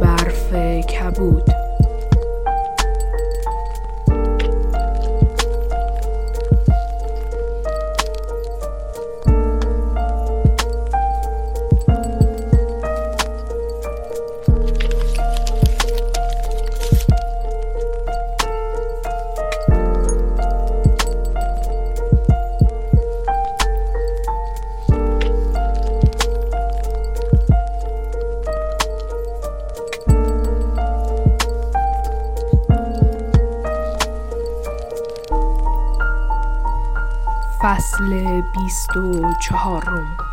برف کبود. فصل بیست و چهارم.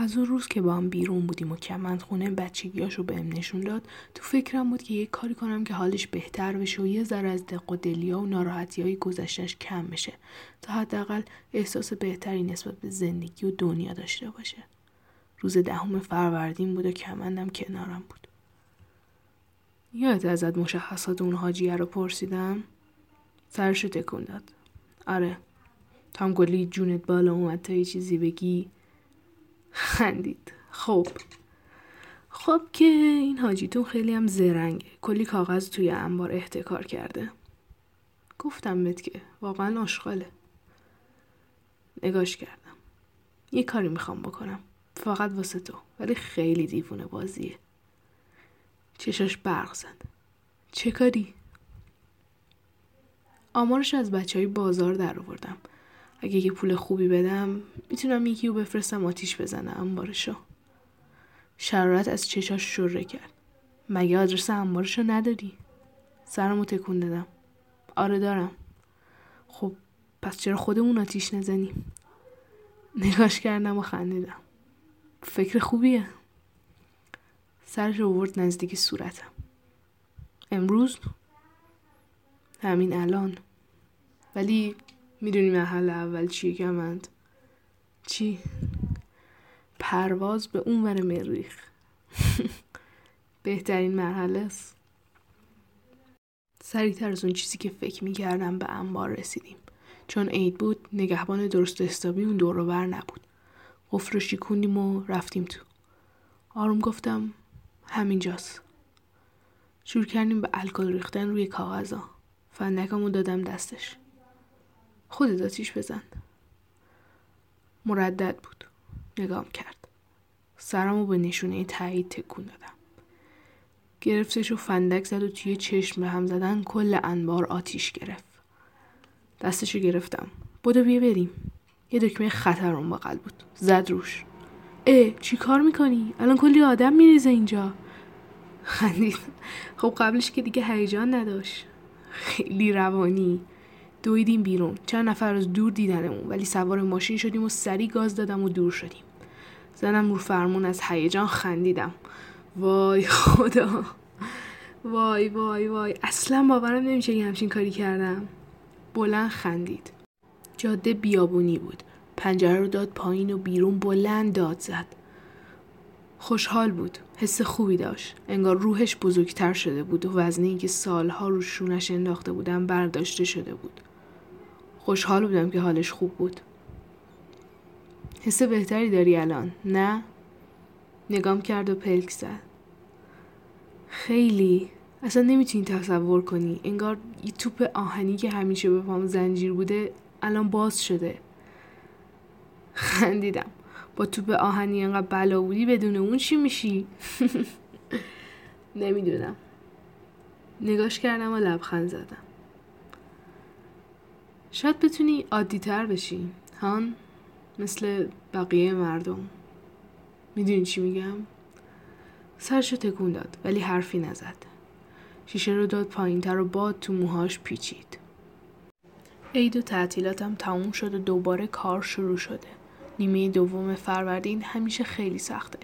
از اون روز که با هم بیرون بودیم و کمند خونه بچگیاشو بهم نشون داد تو فکرم بود که یه کاری کنم که حالش بهتر بشه و یه ذره از دق و دلیا و ناراحتی های گذشتش کم بشه تا حداقل احساس بهتری نسبت به زندگی و دنیا داشته باشه. روز دهم فروردین بود و کمندم کنارم بود. یادت ازت مشخصات اون حاجیه رو پرسیدم؟ سرشو تکون داد. آره. تام گلی جونت بالا اومد تا یه چیزی بگی. خندید. خب. خب که این حاجیتون خیلی هم زرنگه. کلی کاغذ توی انبار احتکار کرده. گفتم بهت که واقعا آشغاله. نگاش کردم. یه کاری می‌خوام بکنم. فقط واسه تو. ولی خیلی دیوونه بازیه. چشاش برق زد. چه کاری؟ آمارش از بچه های بازار در آوردم اگه یه پول خوبی بدم می‌تونم یکی رو بفرستم آتیش بزنه انبارشو شرارت از چشاش شره کرد. مگه آدرس انبارشو نداری؟ سرمو تکون دادم. آره دارم. خب پس چرا خودمون آتیش نزنیم؟ نگاش کردم و خندیدم. فکر خوبیه. سرش ورد نزدیک صورتم. امروز؟ همین الان. ولی می‌دونی محل اول چیه کمند چی؟ پرواز به اون ور مریخ بهترین مرحله است. سریعتر از اون چیزی که فکر می‌کردم به انبار رسیدیم. چون عید بود نگهبان درست حسابی اون دور بر نبود. قفل رو شیکوندیم و رفتیم تو. آروم گفتم همینجاست شروع کردیم به الکل ریختن روی کاغذا. فندکمو دادم دستش. خودت آتیش بزن مردد بود. نگام کرد. سرمو به نشونه تایید تکون دادم. گرفتش و فندک زد و توی چشم هم زدن کل انبار آتیش گرفت. دستشو گرفتم. بودو بیا بریم. یه دکمه خطر اون بغل بود. زد روش. اه چی کار می‌کنی؟ الان کلی آدم میریزه اینجا. خندید. خب قبلش که دیگه هیجان نداشت. خیلی روانی. دویدیم بیرون. چند نفر از دور دیدنمون ولی سوار ماشین شدیم و سری گاز دادم و دور شدیم. زنم رو فرمون از هیجان خندیدم. وای خدا. وای وای وای. اصلا باورم نمیشه یه همچین کاری کردم. بلند خندید. جاده بیابونی بود. پنجره رو داد پایین و بیرون بلند داد زد. خوشحال بود. حس خوبی داشت. انگار روحش بزرگتر شده بود و وزنی که سالها رو شونش انداخته بودم برداشته شده بود. خوشحال بودم که حالش خوب بود. حس بهتری داری الان نه؟ نگام کرد و پلک زد. خیلی. اصلا نمی‌تونی تصور کنی. انگار یه توپ آهنی که همیشه به پام زنجیر بوده الان باز شده. خندیدم. با توپ آهنی انقدر بلا بودی بدون اون چی میشی؟ نمی‌دونم. نگاش کردم و لبخند زدم. شاید بتونی عادی تر بشی. هان مثل بقیه مردم. می‌دونی چی میگم؟ سرشو تکون داد ولی حرفی نزد. شیشه رو داد پایین تر و باد تو موهاش پیچید. عید و تعطیلاتم تموم شد و دوباره کار شروع شده. نیمه دوم فروردین همیشه خیلی سخته.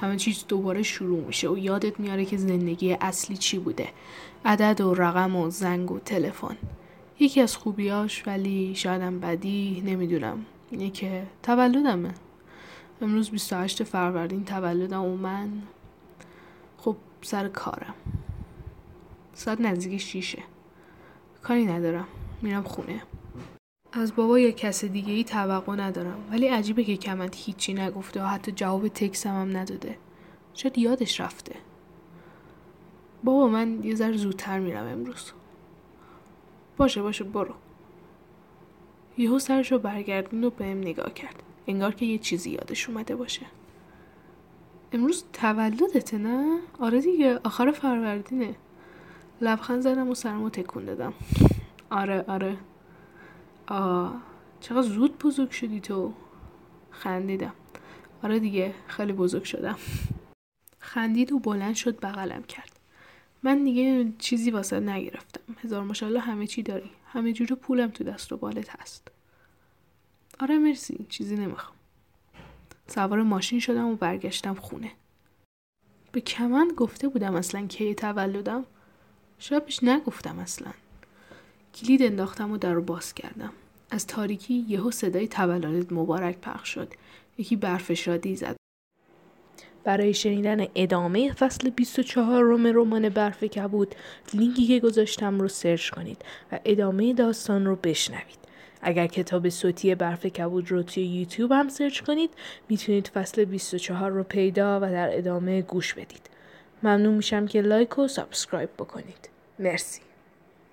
همه چیز دوباره شروع میشه و یادت میاره که زندگی اصلی چی بوده. عدد و رقم و زنگ و تلفن. یکی از خوبیاش ولی شایدم بدی نمی‌دونم. اینه که تولدمه. امروز 28 فروردین تولدم و من. خب سر کارم. ساعت نزدیک شیشه. کاری ندارم. میرم خونه. از بابا یا کس دیگه ای توقع ندارم. ولی عجیبه که کمند هیچی نگفته و حتی جواب تکسم هم نداده. شاید یادش رفته. بابا من یه ذره زودتر میرم امروز. باشه باشه برو. یهو سرشو برگردون و بهم نگاه کرد. انگار که یه چیزی یادش اومده باشه. امروز تولدته نه؟ آره دیگه آخر فروردینه. لبخند زدم و سرمو تکون دادم. آره آره. آه چقدر زود بزرگ شدی تو. خندیدم. آره دیگه خیلی بزرگ شدم. خندید و بلند شد بغلم کرد. من دیگه چیزی واسه نگرفتم. هزار ماشاءالله همه چی داری. همه جور پولم تو دست و بالت هست. آره مرسی. چیزی نمی‌خوام. سوار ماشین شدم و برگشتم خونه. به کمند گفته بودم اصلا کی تولدم. شاید پیش نگفتم اصلا. کلید انداختم و در رو باز کردم. از تاریکی یهو صدای تولدت مبارک پخش شد. یکی برف شادی زد. برای شنیدن ادامه فصل 24 روم رمان برف کبود لینکی که گذاشتم رو سرچ کنید و ادامه داستان رو بشنوید. اگر کتاب صوتی برف کبود رو توی یوتیوب هم سرچ کنید می‌تونید فصل 24 رو پیدا و در ادامه گوش بدید. ممنون میشم که لایک و subscribe بکنید. مرسی.